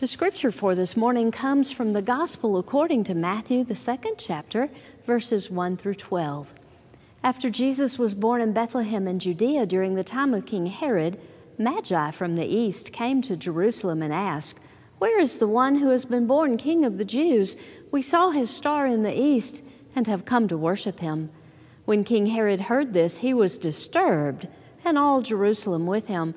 The scripture for this morning comes from the Gospel according to Matthew, the second chapter, verses 1 through 12. After Jesus was born in Bethlehem in Judea during the time of King Herod, Magi from the east came to Jerusalem and asked, Where is the one who has been born King of the Jews? We saw his star in the east and have come to worship him. When King Herod heard this, he was disturbed, and all Jerusalem with him.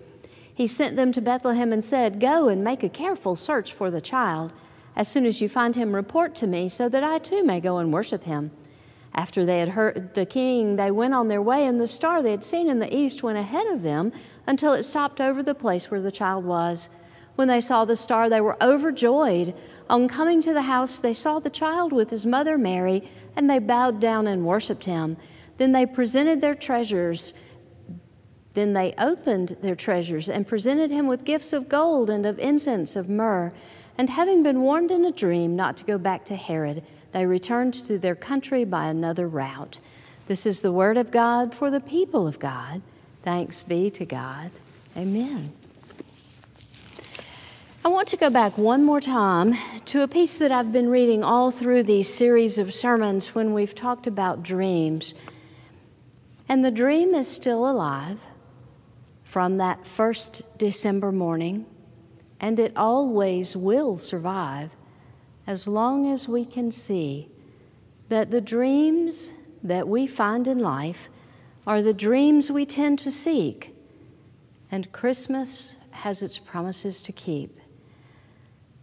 He sent them to Bethlehem and said, Go and make a careful search for the child. As soon as you find him, report to me, so that I too may go and worship him. After they had heard the king, they went on their way, and the star they had seen in the east went ahead of them until it stopped over the place where the child was. When they saw the star, they were overjoyed. On coming to the house, they saw the child with his mother Mary, and they bowed down and worshiped him. Then they presented their treasures then they opened their treasures and presented him with gifts of gold and of incense of myrrh. And having been warned in a dream not to go back to Herod, they returned to their country by another route. This is the word of God for the people of God. Thanks be to God. Amen. I want to go back one more time to a piece that I've been reading all through these series of sermons when we've talked about dreams. And the dream is still alive from that first December morning, and it always will survive as long as we can see that the dreams that we find in life are the dreams we tend to seek, and Christmas has its promises to keep.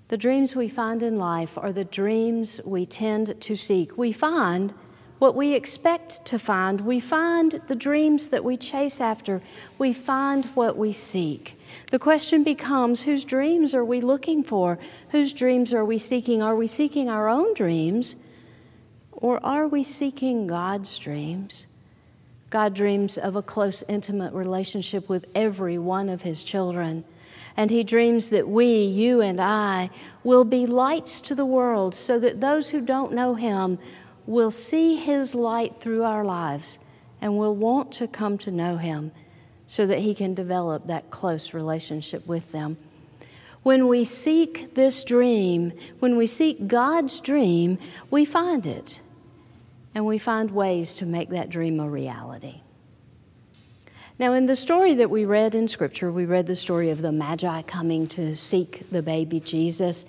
The dreams we find in life are the dreams we tend to seek. We find what we expect to find. We find the dreams that we chase after. We find what we seek. The question becomes whose dreams are we looking for? Whose dreams are we seeking? Are we seeking our own dreams? Or are we seeking God's dreams? God dreams of a close, intimate relationship with every one of His children. And He dreams that we, you and I, will be lights to the world so that those who don't know Him will see His light through our lives and will want to come to know Him so that He can develop that close relationship with them. When we seek this dream, when we seek God's dream, we find it. And we find ways to make that dream a reality. Now, in the story that we read in Scripture, we read the story of the Magi coming to seek the baby Jesus.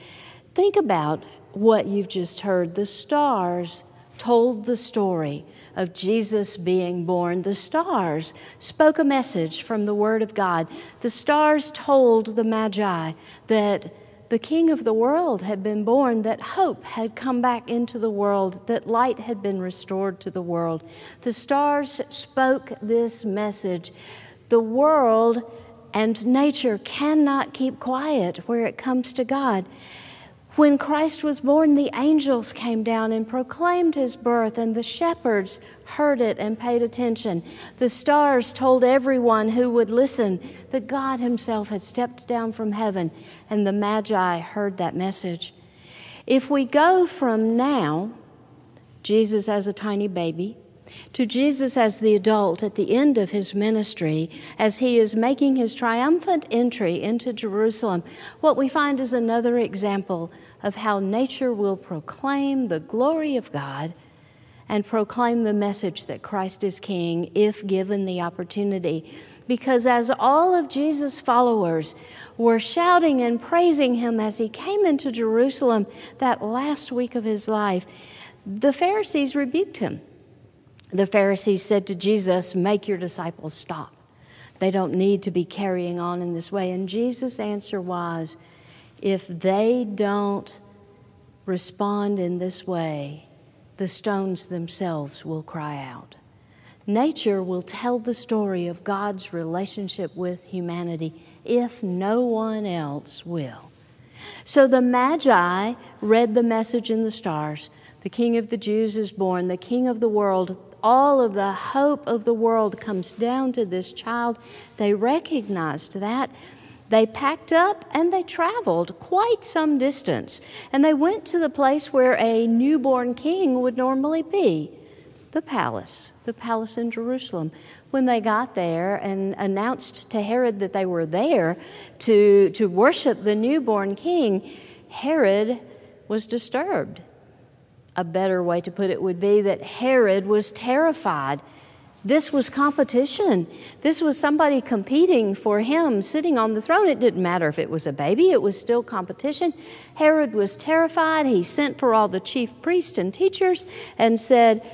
Think about what you've just heard. The stars told the story of Jesus being born. The stars spoke a message from the Word of God. The stars told the Magi that the King of the world had been born, that hope had come back into the world, that light had been restored to the world. The stars spoke this message. The world and nature cannot keep quiet where it comes to God. When Christ was born, the angels came down and proclaimed his birth, and the shepherds heard it and paid attention. The stars told everyone who would listen that God himself had stepped down from heaven, and the Magi heard that message. If we go from now, Jesus as a tiny baby, to Jesus as the adult at the end of his ministry, as he is making his triumphant entry into Jerusalem, what we find is another example of how nature will proclaim the glory of God and proclaim the message that Christ is King if given the opportunity. Because as all of Jesus' followers were shouting and praising him as he came into Jerusalem that last week of his life, the Pharisees rebuked him the Pharisees said to Jesus, Make your disciples stop. They don't need to be carrying on in this way. And Jesus' answer was, If they don't respond in this way, the stones themselves will cry out. Nature will tell the story of God's relationship with humanity if no one else will. So the Magi read the message in the stars The King of the Jews is born, the King of the world. All of the hope of the world comes down to this child. They recognized that. They packed up and they traveled quite some distance. And they went to the place where a newborn king would normally be the palace, the palace in Jerusalem. When they got there and announced to Herod that they were there to, to worship the newborn king, Herod was disturbed. A better way to put it would be that Herod was terrified. This was competition. This was somebody competing for him sitting on the throne. It didn't matter if it was a baby, it was still competition. Herod was terrified. He sent for all the chief priests and teachers and said,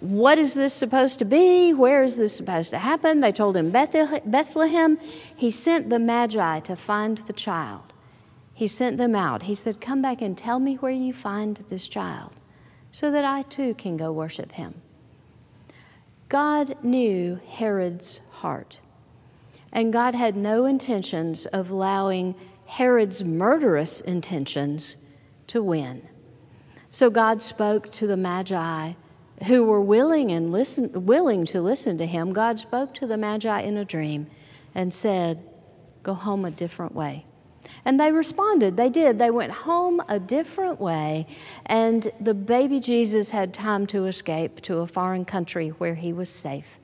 what is this supposed to be? Where is this supposed to happen? They told him Bethlehem. He sent the Magi to find the child. He sent them out. He said, Come back and tell me where you find this child so that I too can go worship him. God knew Herod's heart, and God had no intentions of allowing Herod's murderous intentions to win. So God spoke to the Magi who were willing and listen, willing to listen to him, God spoke to the Magi in a dream and said, Go home a different way. And they responded. They did. They went home a different way, and the baby Jesus had time to escape to a foreign country where he was safe.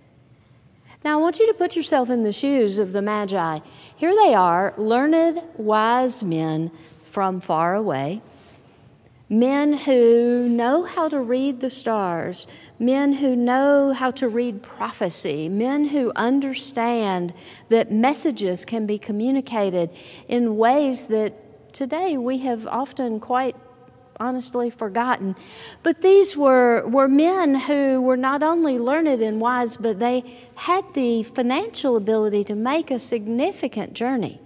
Now, I want you to put yourself in the shoes of the Magi. Here they are, learned, wise men from far away men who know how to read the stars, men who know how to read prophecy, men who understand that messages can be communicated in ways that today we have often quite honestly forgotten. But these were, were men who were not only learned and wise, but they had the financial ability to make a significant journey.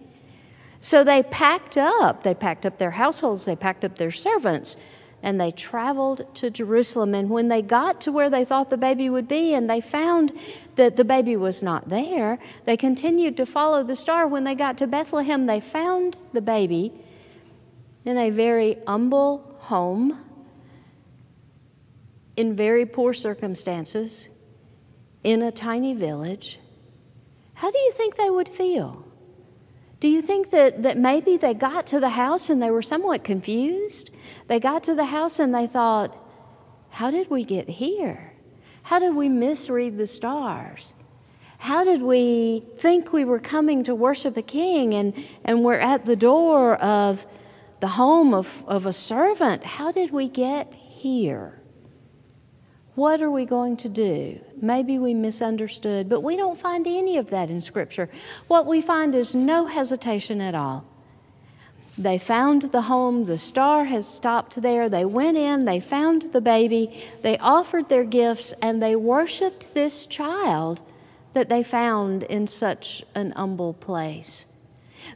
So they packed up. They packed up their households, they packed up their servants, and they traveled to Jerusalem. And when they got to where they thought the baby would be and they found that the baby was not there, they continued to follow the star. When they got to Bethlehem, they found the baby in a very humble home, in very poor circumstances, in a tiny village. How do you think they would feel? Do you think that, that maybe they got to the house and they were somewhat confused? They got to the house and they thought, How did we get here? How did we misread the stars? How did we think we were coming to worship a king and, and we're at the door of the home of, of a servant? How did we get here? What are we going to do? Maybe we misunderstood, but we don't find any of that in Scripture. What we find is no hesitation at all. They found the home, the star has stopped there. They went in, they found the baby, they offered their gifts, and they worshiped this child that they found in such an humble place.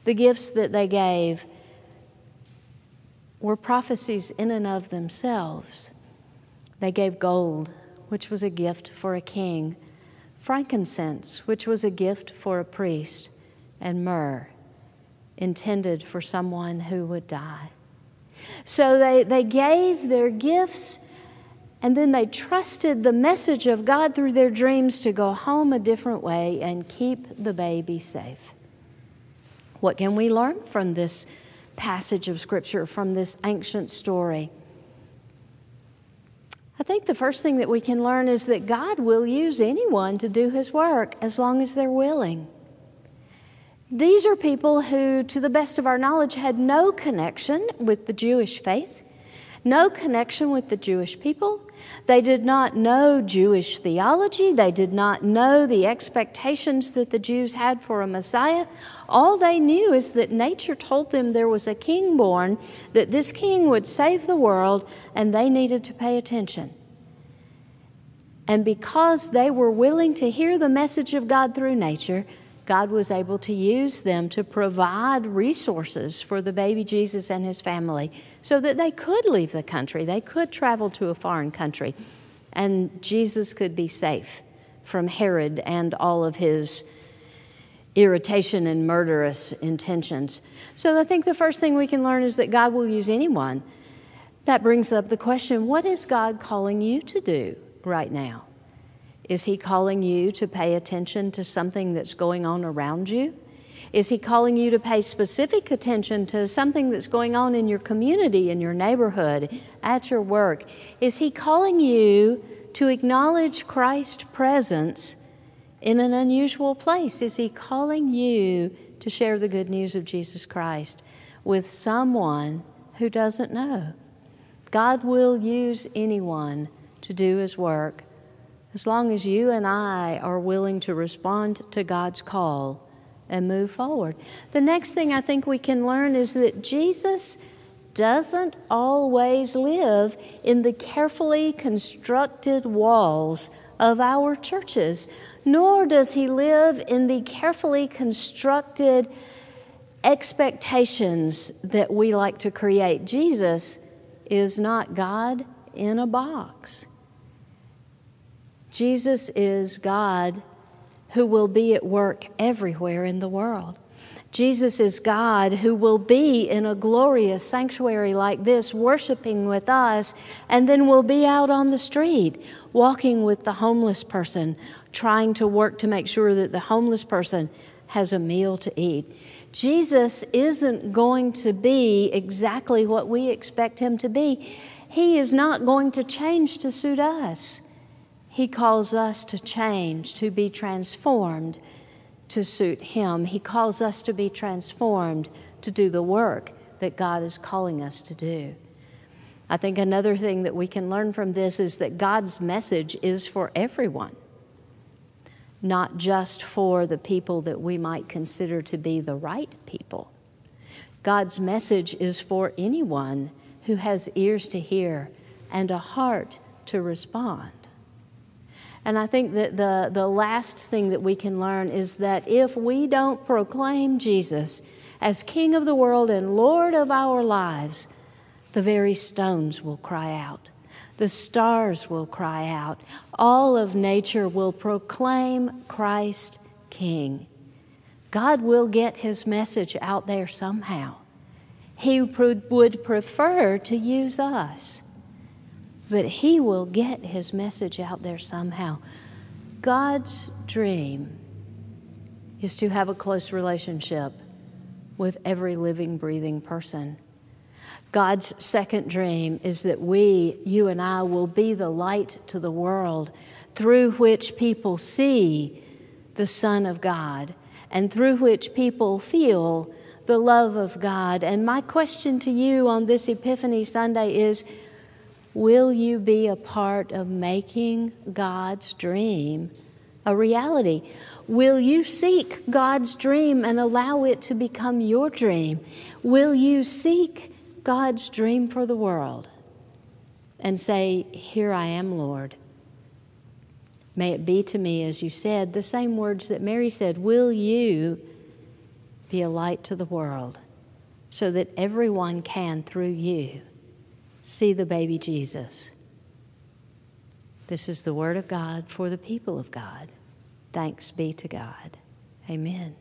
The gifts that they gave were prophecies in and of themselves. They gave gold, which was a gift for a king, frankincense, which was a gift for a priest, and myrrh, intended for someone who would die. So they, they gave their gifts and then they trusted the message of God through their dreams to go home a different way and keep the baby safe. What can we learn from this passage of Scripture, from this ancient story? I think the first thing that we can learn is that God will use anyone to do His work as long as they're willing. These are people who, to the best of our knowledge, had no connection with the Jewish faith no connection with the Jewish people. They did not know Jewish theology. They did not know the expectations that the Jews had for a Messiah. All they knew is that nature told them there was a king born, that this king would save the world, and they needed to pay attention. And because they were willing to hear the message of God through nature, God was able to use them to provide resources for the baby Jesus and his family so that they could leave the country, they could travel to a foreign country, and Jesus could be safe from Herod and all of his irritation and murderous intentions. So I think the first thing we can learn is that God will use anyone. That brings up the question what is God calling you to do right now? Is He calling you to pay attention to something that's going on around you? Is He calling you to pay specific attention to something that's going on in your community, in your neighborhood, at your work? Is He calling you to acknowledge Christ's presence in an unusual place? Is He calling you to share the good news of Jesus Christ with someone who doesn't know? God will use anyone to do His work as long as you and I are willing to respond to God's call and move forward. The next thing I think we can learn is that Jesus doesn't always live in the carefully constructed walls of our churches, nor does he live in the carefully constructed expectations that we like to create. Jesus is not God in a box. Jesus is God who will be at work everywhere in the world. Jesus is God who will be in a glorious sanctuary like this, worshiping with us, and then will be out on the street, walking with the homeless person, trying to work to make sure that the homeless person has a meal to eat. Jesus isn't going to be exactly what we expect him to be. He is not going to change to suit us. He calls us to change, to be transformed to suit Him. He calls us to be transformed to do the work that God is calling us to do. I think another thing that we can learn from this is that God's message is for everyone, not just for the people that we might consider to be the right people. God's message is for anyone who has ears to hear and a heart to respond. And I think that the, the last thing that we can learn is that if we don't proclaim Jesus as King of the world and Lord of our lives, the very stones will cry out. The stars will cry out. All of nature will proclaim Christ King. God will get his message out there somehow. He would prefer to use us but he will get his message out there somehow. God's dream is to have a close relationship with every living, breathing person. God's second dream is that we, you and I, will be the light to the world through which people see the Son of God and through which people feel the love of God. And my question to you on this Epiphany Sunday is Will you be a part of making God's dream a reality? Will you seek God's dream and allow it to become your dream? Will you seek God's dream for the world and say, Here I am, Lord? May it be to me, as you said, the same words that Mary said Will you be a light to the world so that everyone can, through you, see the baby Jesus. This is the word of God for the people of God. Thanks be to God. Amen.